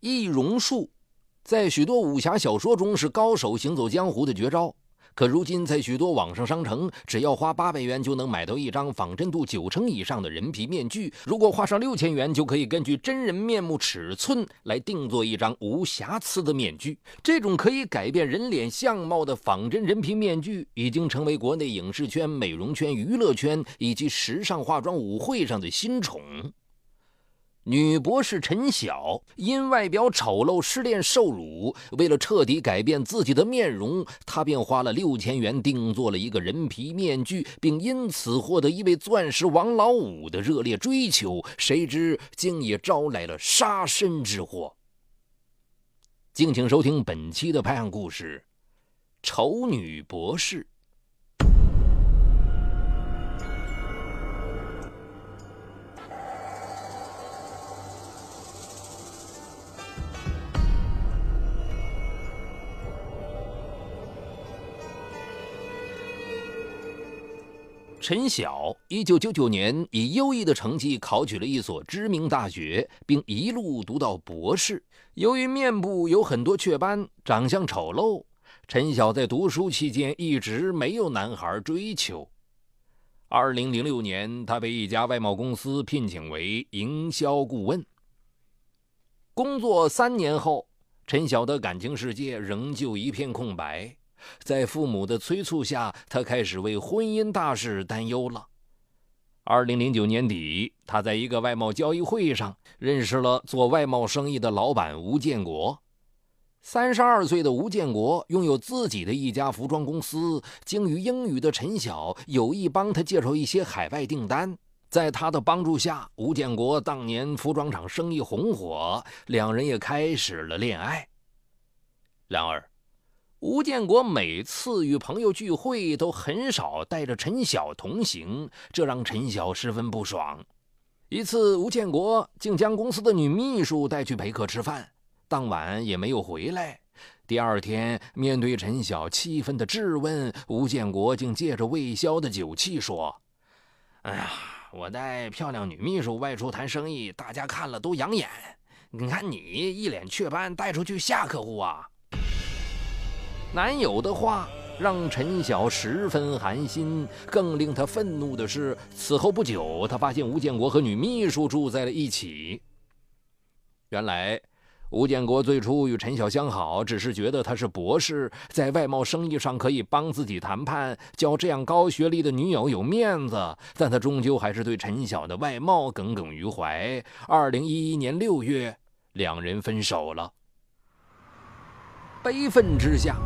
易容术在许多武侠小说中是高手行走江湖的绝招。可如今，在许多网上商城，只要花八百元就能买到一张仿真度九成以上的人皮面具。如果花上六千元，就可以根据真人面目尺寸来定做一张无瑕疵的面具。这种可以改变人脸相貌的仿真人皮面具，已经成为国内影视圈、美容圈、娱乐圈以及时尚化妆舞会上的新宠。女博士陈晓因外表丑陋失恋受辱，为了彻底改变自己的面容，她便花了六千元定做了一个人皮面具，并因此获得一位钻石王老五的热烈追求。谁知竟也招来了杀身之祸。敬请收听本期的拍案故事：丑女博士。陈晓，一九九九年以优异的成绩考取了一所知名大学，并一路读到博士。由于面部有很多雀斑，长相丑陋，陈晓在读书期间一直没有男孩追求。二零零六年，他被一家外贸公司聘请为营销顾问。工作三年后，陈晓的感情世界仍旧一片空白。在父母的催促下，他开始为婚姻大事担忧了。二零零九年底，他在一个外贸交易会上认识了做外贸生意的老板吴建国。三十二岁的吴建国拥有自己的一家服装公司，精于英语的陈晓有意帮他介绍一些海外订单。在他的帮助下，吴建国当年服装厂生意红火，两人也开始了恋爱。然而，吴建国每次与朋友聚会都很少带着陈晓同行，这让陈晓十分不爽。一次，吴建国竟将公司的女秘书带去陪客吃饭，当晚也没有回来。第二天，面对陈晓气愤的质问，吴建国竟借着未消的酒气说：“哎呀，我带漂亮女秘书外出谈生意，大家看了都养眼。你看你一脸雀斑，带出去吓客户啊！”男友的话让陈晓十分寒心，更令他愤怒的是，此后不久，他发现吴建国和女秘书住在了一起。原来，吴建国最初与陈晓相好，只是觉得他是博士，在外贸生意上可以帮自己谈判，交这样高学历的女友有面子。但他终究还是对陈晓的外貌耿耿于怀。二零一一年六月，两人分手了。悲愤之下。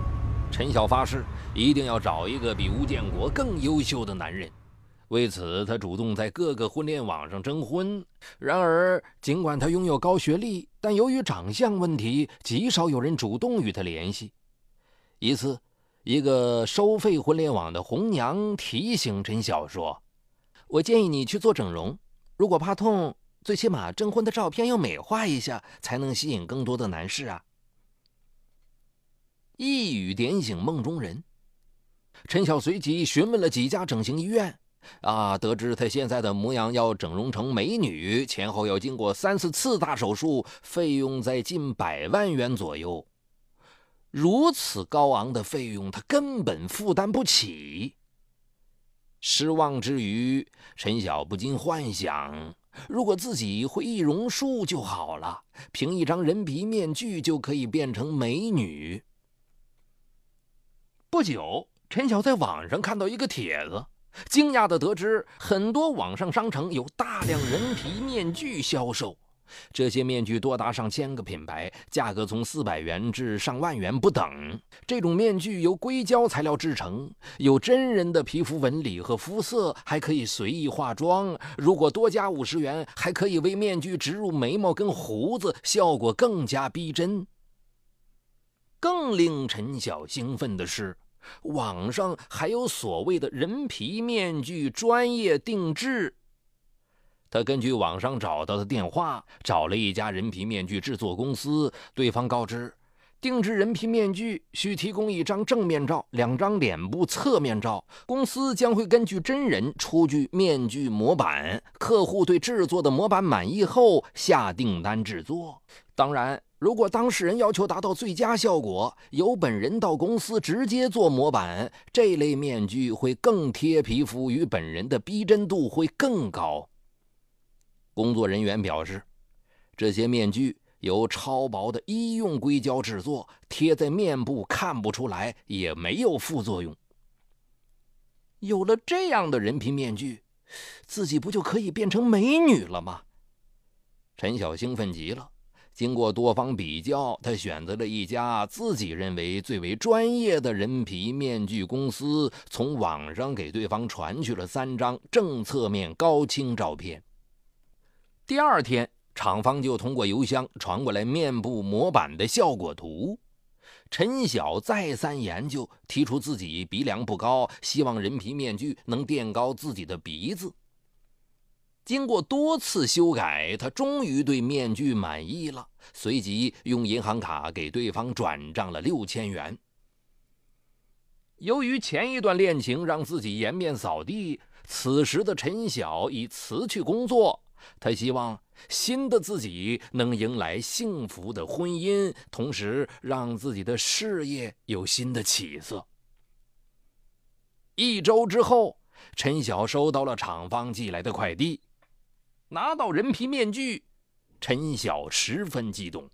陈晓发誓一定要找一个比吴建国更优秀的男人，为此他主动在各个婚恋网上征婚。然而，尽管他拥有高学历，但由于长相问题，极少有人主动与他联系。一次，一个收费婚恋网的红娘提醒陈晓说：“我建议你去做整容，如果怕痛，最起码征婚的照片要美化一下，才能吸引更多的男士啊。”一语点醒梦中人，陈晓随即询问了几家整形医院，啊，得知她现在的模样要整容成美女，前后要经过三四次大手术，费用在近百万元左右。如此高昂的费用，他根本负担不起。失望之余，陈晓不禁幻想：如果自己会易容术就好了，凭一张人皮面具就可以变成美女。不久，陈晓在网上看到一个帖子，惊讶地得知，很多网上商城有大量人皮面具销售。这些面具多达上千个品牌，价格从四百元至上万元不等。这种面具由硅胶材料制成，有真人的皮肤纹理和肤色，还可以随意化妆。如果多加五十元，还可以为面具植入眉毛跟胡子，效果更加逼真。更令陈晓兴奋的是。网上还有所谓的人皮面具专业定制。他根据网上找到的电话，找了一家人皮面具制作公司。对方告知，定制人皮面具需提供一张正面照、两张脸部侧面照。公司将会根据真人出具面具模板，客户对制作的模板满意后下订单制作。当然，如果当事人要求达到最佳效果，由本人到公司直接做模板，这类面具会更贴皮肤，与本人的逼真度会更高。工作人员表示，这些面具。由超薄的医用硅胶制作，贴在面部看不出来，也没有副作用。有了这样的人皮面具，自己不就可以变成美女了吗？陈晓兴奋极了。经过多方比较，他选择了一家自己认为最为专业的人皮面具公司，从网上给对方传去了三张正侧面高清照片。第二天。厂方就通过邮箱传过来面部模板的效果图。陈晓再三研究，提出自己鼻梁不高，希望人皮面具能垫高自己的鼻子。经过多次修改，他终于对面具满意了，随即用银行卡给对方转账了六千元。由于前一段恋情让自己颜面扫地，此时的陈晓已辞去工作。他希望新的自己能迎来幸福的婚姻，同时让自己的事业有新的起色。一周之后，陈晓收到了厂方寄来的快递，拿到人皮面具，陈晓十分激动。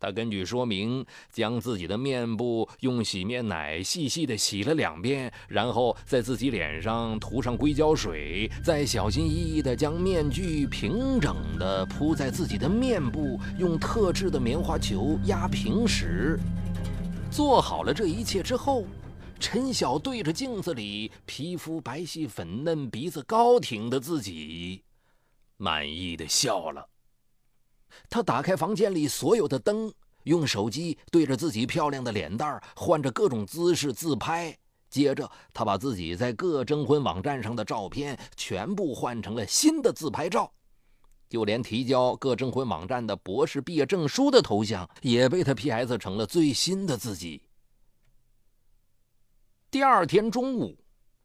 他根据说明，将自己的面部用洗面奶细细的洗了两遍，然后在自己脸上涂上硅胶水，再小心翼翼地将面具平整地铺在自己的面部，用特制的棉花球压平时，做好了这一切之后，陈晓对着镜子里皮肤白皙粉嫩、鼻子高挺的自己，满意的笑了。他打开房间里所有的灯，用手机对着自己漂亮的脸蛋换着各种姿势自拍。接着，他把自己在各征婚网站上的照片全部换成了新的自拍照，就连提交各征婚网站的博士毕业证书的头像也被他 PS 成了最新的自己。第二天中午，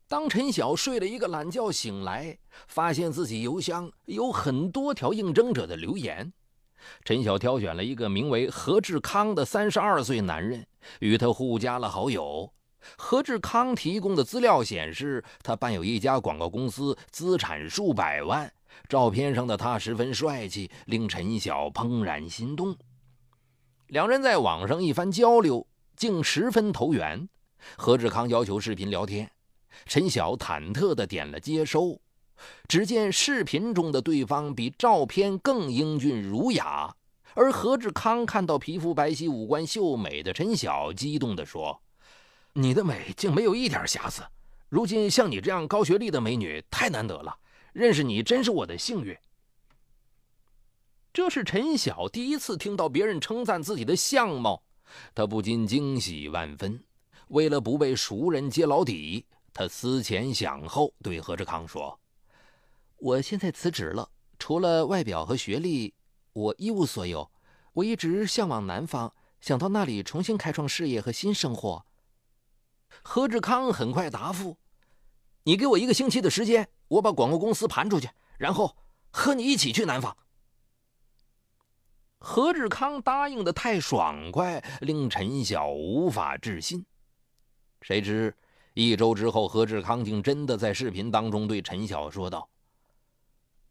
当陈晓睡了一个懒觉醒来，发现自己邮箱有很多条应征者的留言。陈晓挑选了一个名为何志康的三十二岁男人，与他互加了好友。何志康提供的资料显示，他办有一家广告公司，资产数百万。照片上的他十分帅气，令陈晓怦然心动。两人在网上一番交流，竟十分投缘。何志康要求视频聊天，陈晓忐忑地点了接收。只见视频中的对方比照片更英俊儒雅，而何志康看到皮肤白皙、五官秀美的陈晓，激动地说：“你的美竟没有一点瑕疵！如今像你这样高学历的美女太难得了，认识你真是我的幸运。”这是陈晓第一次听到别人称赞自己的相貌，他不禁惊喜万分。为了不被熟人揭老底，他思前想后，对何志康说。我现在辞职了，除了外表和学历，我一无所有。我一直向往南方，想到那里重新开创事业和新生活。何志康很快答复：“你给我一个星期的时间，我把广告公司盘出去，然后和你一起去南方。”何志康答应的太爽快，令陈晓无法置信。谁知一周之后，何志康竟真的在视频当中对陈晓说道。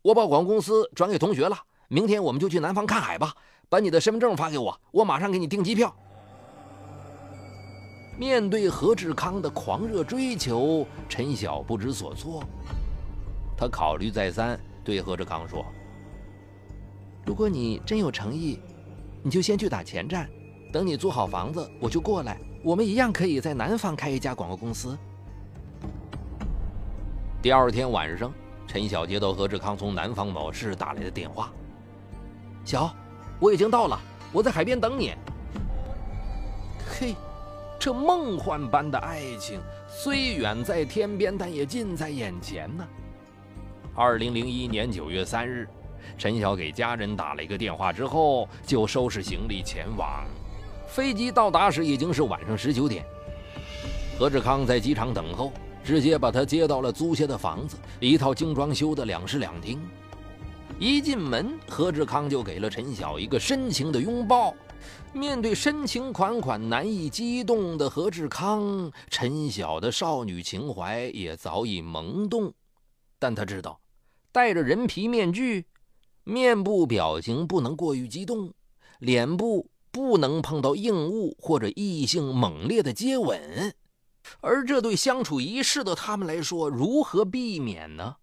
我把广告公司转给同学了，明天我们就去南方看海吧。把你的身份证发给我，我马上给你订机票。面对何志康的狂热追求，陈晓不知所措。他考虑再三，对何志康说：“如果你真有诚意，你就先去打前站，等你租好房子，我就过来。我们一样可以在南方开一家广告公司。”第二天晚上。陈晓接到何志康从南方某市打来的电话：“小，我已经到了，我在海边等你。”嘿，这梦幻般的爱情虽远在天边，但也近在眼前呢。二零零一年九月三日，陈晓给家人打了一个电话之后，就收拾行李前往飞机到达时已经是晚上十九点。何志康在机场等候，直接把他接到了租下的房子，一套精装修的两室两厅。一进门，何志康就给了陈晓一个深情的拥抱。面对深情款款、难以激动的何志康，陈晓的少女情怀也早已萌动。但他知道，戴着人皮面具，面部表情不能过于激动，脸部不能碰到硬物或者异性猛烈的接吻，而这对相处一世的他们来说，如何避免呢？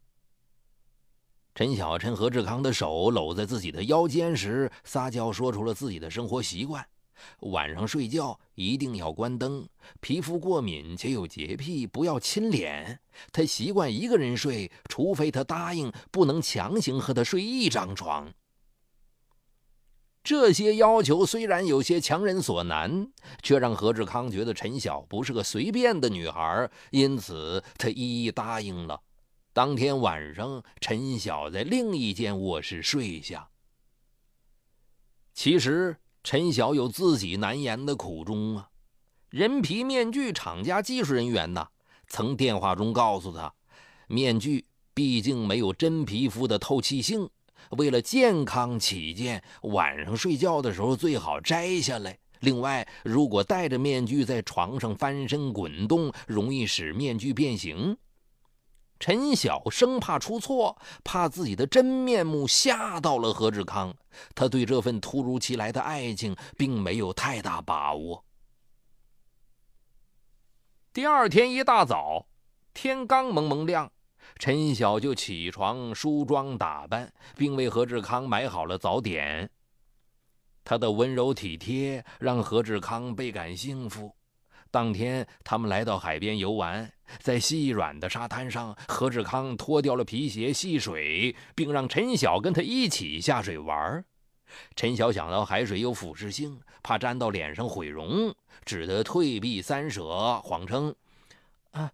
陈晓趁何志康的手搂在自己的腰间时，撒娇说出了自己的生活习惯：晚上睡觉一定要关灯，皮肤过敏且有洁癖，不要亲脸。他习惯一个人睡，除非他答应，不能强行和他睡一张床。这些要求虽然有些强人所难，却让何志康觉得陈晓不是个随便的女孩，因此他一一答应了。当天晚上，陈晓在另一间卧室睡下。其实，陈晓有自己难言的苦衷啊。人皮面具厂家技术人员呢，曾电话中告诉他，面具毕竟没有真皮肤的透气性，为了健康起见，晚上睡觉的时候最好摘下来。另外，如果戴着面具在床上翻身滚动，容易使面具变形。陈晓生怕出错，怕自己的真面目吓到了何志康，他对这份突如其来的爱情并没有太大把握。第二天一大早，天刚蒙蒙亮，陈晓就起床梳妆打扮，并为何志康买好了早点。他的温柔体贴让何志康倍感幸福。当天，他们来到海边游玩，在细软的沙滩上，何志康脱掉了皮鞋戏水，并让陈晓跟他一起下水玩。陈晓想到海水有腐蚀性，怕沾到脸上毁容，只得退避三舍，谎称：“啊，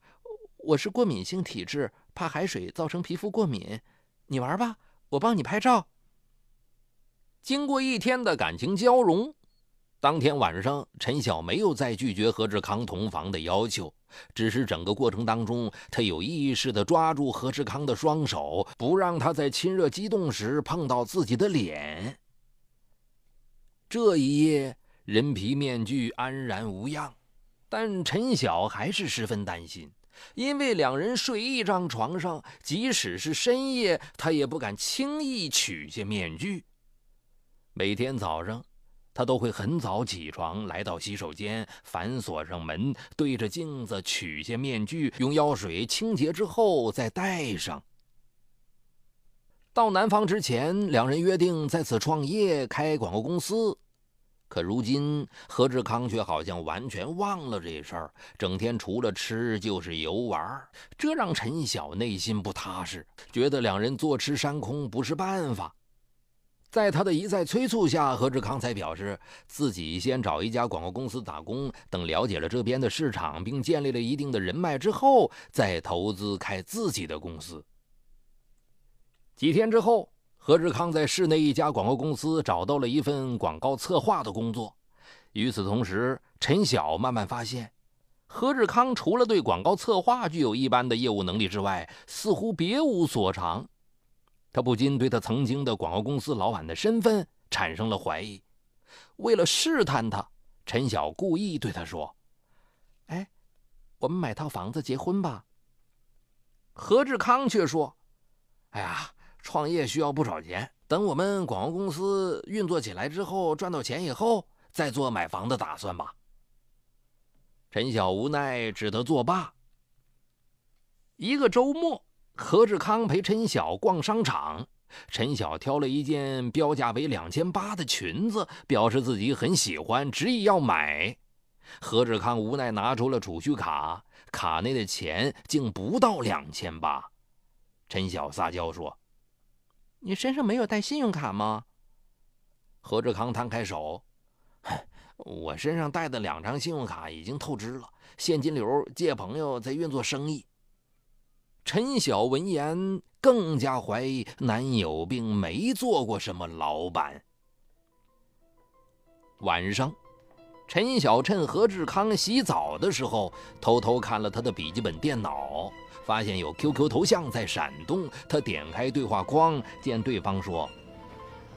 我是过敏性体质，怕海水造成皮肤过敏。你玩吧，我帮你拍照。”经过一天的感情交融。当天晚上，陈晓没有再拒绝何志康同房的要求，只是整个过程当中，他有意识地抓住何志康的双手，不让他在亲热激动时碰到自己的脸。这一夜，人皮面具安然无恙，但陈晓还是十分担心，因为两人睡一张床上，即使是深夜，他也不敢轻易取下面具。每天早上。他都会很早起床，来到洗手间，反锁上门，对着镜子取下面具，用药水清洁之后再戴上。到南方之前，两人约定在此创业开广告公司。可如今，何志康却好像完全忘了这事儿，整天除了吃就是游玩，这让陈晓内心不踏实，觉得两人坐吃山空不是办法。在他的一再催促下，何志康才表示自己先找一家广告公司打工，等了解了这边的市场，并建立了一定的人脉之后，再投资开自己的公司。几天之后，何志康在市内一家广告公司找到了一份广告策划的工作。与此同时，陈晓慢慢发现，何志康除了对广告策划具有一般的业务能力之外，似乎别无所长。他不禁对他曾经的广告公司老板的身份产生了怀疑。为了试探他，陈晓故意对他说：“哎，我们买套房子结婚吧。”何志康却说：“哎呀，创业需要不少钱，等我们广告公司运作起来之后，赚到钱以后再做买房的打算吧。”陈晓无奈，只得作罢。一个周末。何志康陪陈晓逛商场，陈晓挑了一件标价为两千八的裙子，表示自己很喜欢，执意要买。何志康无奈拿出了储蓄卡，卡内的钱竟不到两千八。陈晓撒娇说：“你身上没有带信用卡吗？”何志康摊开手：“我身上带的两张信用卡已经透支了，现金流借朋友在运作生意。”陈晓闻言，更加怀疑男友并没做过什么老板。晚上，陈晓趁何志康洗澡的时候，偷偷看了他的笔记本电脑，发现有 QQ 头像在闪动。他点开对话框，见对方说：“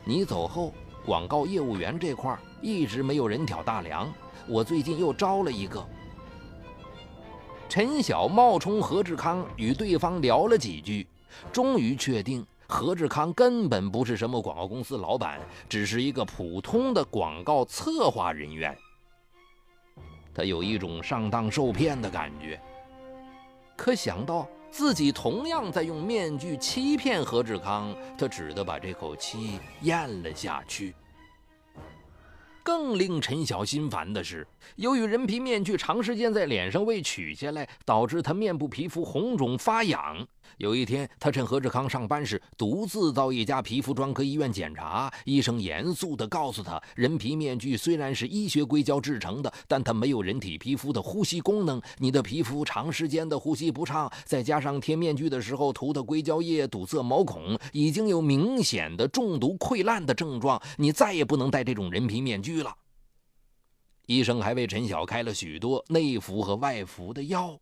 你走后，广告业务员这块一直没有人挑大梁，我最近又招了一个。”陈晓冒充何志康与对方聊了几句，终于确定。何志康根本不是什么广告公司老板，只是一个普通的广告策划人员。他有一种上当受骗的感觉，可想到自己同样在用面具欺骗何志康，他只得把这口气咽了下去。更令陈晓心烦的是，由于人皮面具长时间在脸上未取下来，导致他面部皮肤红肿发痒。有一天，他趁何志康上班时，独自到一家皮肤专科医院检查。医生严肃地告诉他，人皮面具虽然是医学硅胶制成的，但它没有人体皮肤的呼吸功能。你的皮肤长时间的呼吸不畅，再加上贴面具的时候涂的硅胶液堵塞毛孔，已经有明显的中毒溃烂的症状。你再也不能戴这种人皮面具了。医生还为陈晓开了许多内服和外服的药。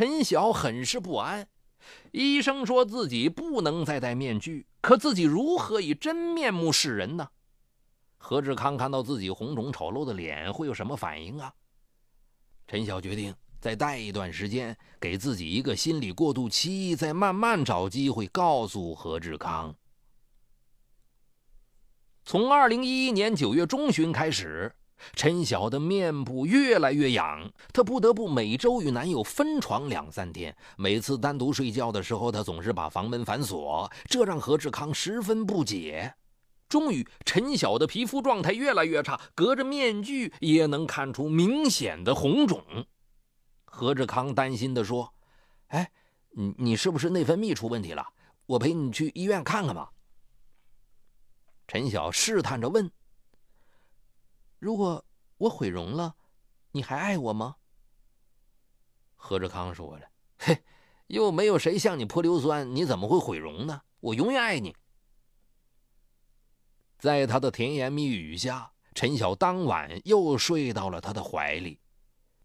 陈晓很是不安，医生说自己不能再戴面具，可自己如何以真面目示人呢？何志康看到自己红肿丑陋的脸会有什么反应啊？陈晓决定再戴一段时间，给自己一个心理过渡期，再慢慢找机会告诉何志康。从二零一一年九月中旬开始。陈晓的面部越来越痒，她不得不每周与男友分床两三天。每次单独睡觉的时候，她总是把房门反锁，这让何志康十分不解。终于，陈晓的皮肤状态越来越差，隔着面具也能看出明显的红肿。何志康担心地说：“哎，你你是不是内分泌出问题了？我陪你去医院看看吧。”陈晓试探着问。如果我毁容了，你还爱我吗？何志康说了：“嘿，又没有谁向你泼硫酸，你怎么会毁容呢？我永远爱你。”在他的甜言蜜语下，陈晓当晚又睡到了他的怀里。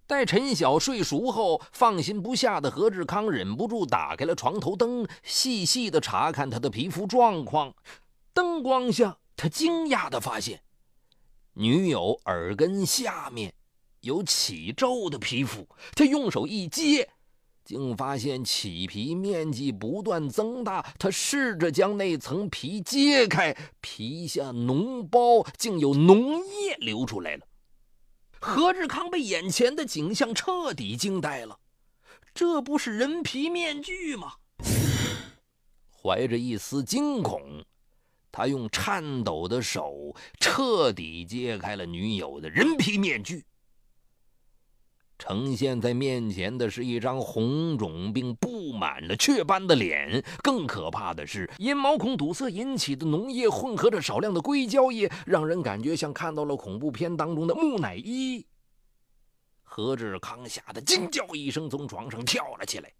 待陈晓睡熟后，放心不下的何志康忍不住打开了床头灯，细细的查看他的皮肤状况。灯光下，他惊讶的发现。女友耳根下面有起皱的皮肤，他用手一揭，竟发现起皮面积不断增大。他试着将那层皮揭开，皮下脓包竟有脓液流出来了。何志康被眼前的景象彻底惊呆了，这不是人皮面具吗？怀着一丝惊恐。他用颤抖的手彻底揭开了女友的人皮面具，呈现在面前的是一张红肿并布满了雀斑的脸。更可怕的是，因毛孔堵塞引起的脓液混合着少量的硅胶液，让人感觉像看到了恐怖片当中的木乃伊。何志康吓得惊叫一声，从床上跳了起来。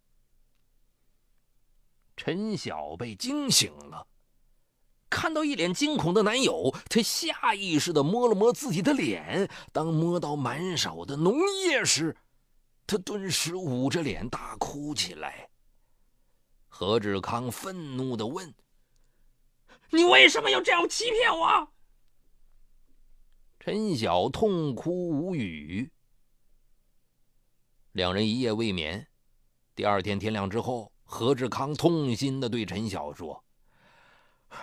陈晓被惊醒了。看到一脸惊恐的男友，她下意识地摸了摸自己的脸。当摸到满手的脓液时，她顿时捂着脸大哭起来。何志康愤怒地问：“你为什么要这样欺骗我？”陈晓痛哭无语。两人一夜未眠。第二天天亮之后，何志康痛心地对陈晓说。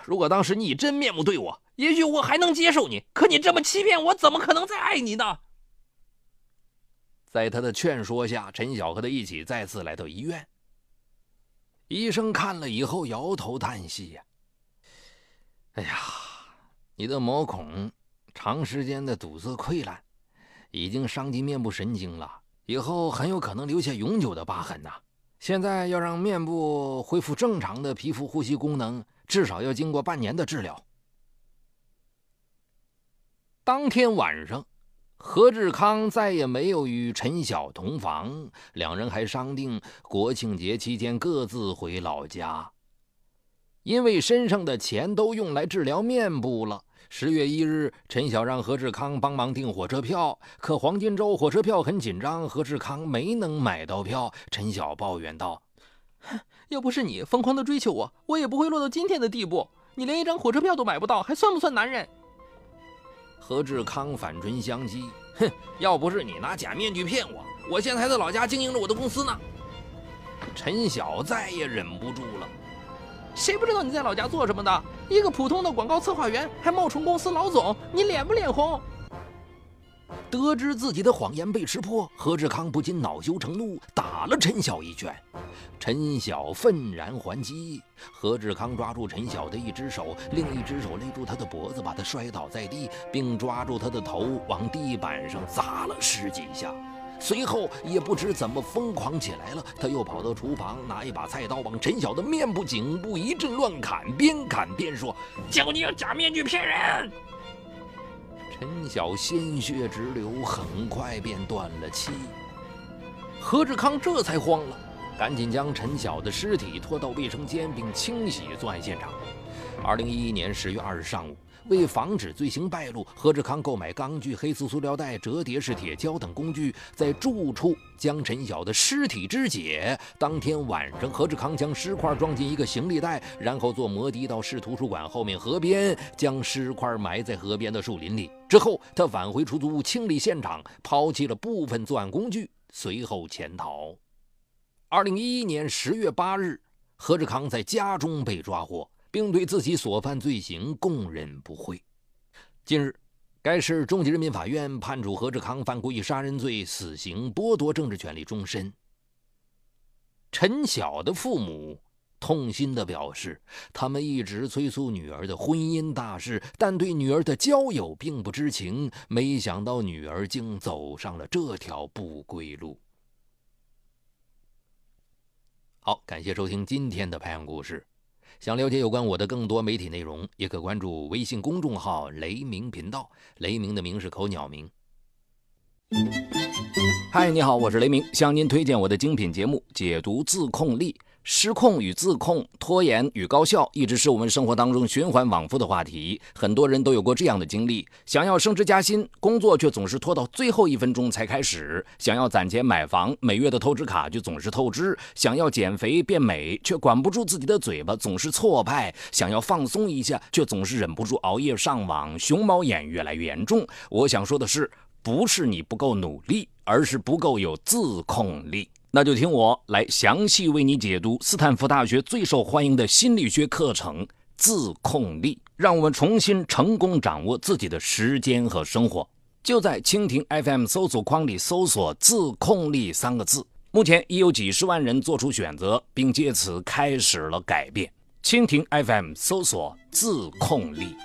如果当时你以真面目对我，也许我还能接受你。可你这么欺骗我，怎么可能再爱你呢？在他的劝说下，陈晓和他一起再次来到医院。医生看了以后，摇头叹息呀：“哎呀，你的毛孔长时间的堵塞溃烂，已经伤及面部神经了，以后很有可能留下永久的疤痕呐。现在要让面部恢复正常的皮肤呼吸功能。”至少要经过半年的治疗。当天晚上，何志康再也没有与陈晓同房，两人还商定国庆节期间各自回老家。因为身上的钱都用来治疗面部了，十月一日，陈晓让何志康帮忙订火车票，可黄金周火车票很紧张，何志康没能买到票。陈晓抱怨道：“要不是你疯狂的追求我，我也不会落到今天的地步。你连一张火车票都买不到，还算不算男人？”何志康反唇相讥：“哼，要不是你拿假面具骗我，我现在还在老家经营着我的公司呢。”陈晓再也忍不住了。谁不知道你在老家做什么的？一个普通的广告策划员，还冒充公司老总，你脸不脸红？得知自己的谎言被识破，何志康不禁恼羞成怒，打了陈晓一拳。陈晓愤然还击，何志康抓住陈晓的一只手，另一只手勒住他的脖子，把他摔倒在地，并抓住他的头往地板上砸了十几下。随后也不知怎么疯狂起来了，他又跑到厨房，拿一把菜刀往陈晓的面部、颈部一阵乱砍，边砍边说：“叫你用假面具骗人！”陈晓鲜血直流，很快便断了气。何志康这才慌了，赶紧将陈晓的尸体拖到卫生间，并清洗作案现场。二零一一年十月二日上午。为防止罪行败露，何志康购买钢锯、黑色塑料袋、折叠式铁锹等工具，在住处将陈晓的尸体肢解。当天晚上，何志康将尸块装进一个行李袋，然后坐摩的到市图书馆后面河边，将尸块埋在河边的树林里。之后，他返回出租屋清理现场，抛弃了部分作案工具，随后潜逃。二零一一年十月八日，何志康在家中被抓获。并对自己所犯罪行供认不讳。近日，该市中级人民法院判处何志康犯故意杀人罪死刑，剥夺政治权利终身。陈晓的父母痛心地表示，他们一直催促女儿的婚姻大事，但对女儿的交友并不知情，没想到女儿竟走上了这条不归路。好，感谢收听今天的拍案故事。想了解有关我的更多媒体内容，也可关注微信公众号“雷鸣频道”。雷鸣的鸣是口鸟鸣。嗨，你好，我是雷鸣，向您推荐我的精品节目《解读自控力》。失控与自控、拖延与高效，一直是我们生活当中循环往复的话题。很多人都有过这样的经历：想要升职加薪，工作却总是拖到最后一分钟才开始；想要攒钱买房，每月的透支卡就总是透支；想要减肥变美，却管不住自己的嘴巴，总是挫败；想要放松一下，却总是忍不住熬夜上网，熊猫眼越来越严重。我想说的是，不是你不够努力，而是不够有自控力。那就听我来详细为你解读斯坦福大学最受欢迎的心理学课程——自控力，让我们重新成功掌握自己的时间和生活。就在蜻蜓 FM 搜索框里搜索“自控力”三个字，目前已有几十万人做出选择，并借此开始了改变。蜻蜓 FM 搜索“自控力”。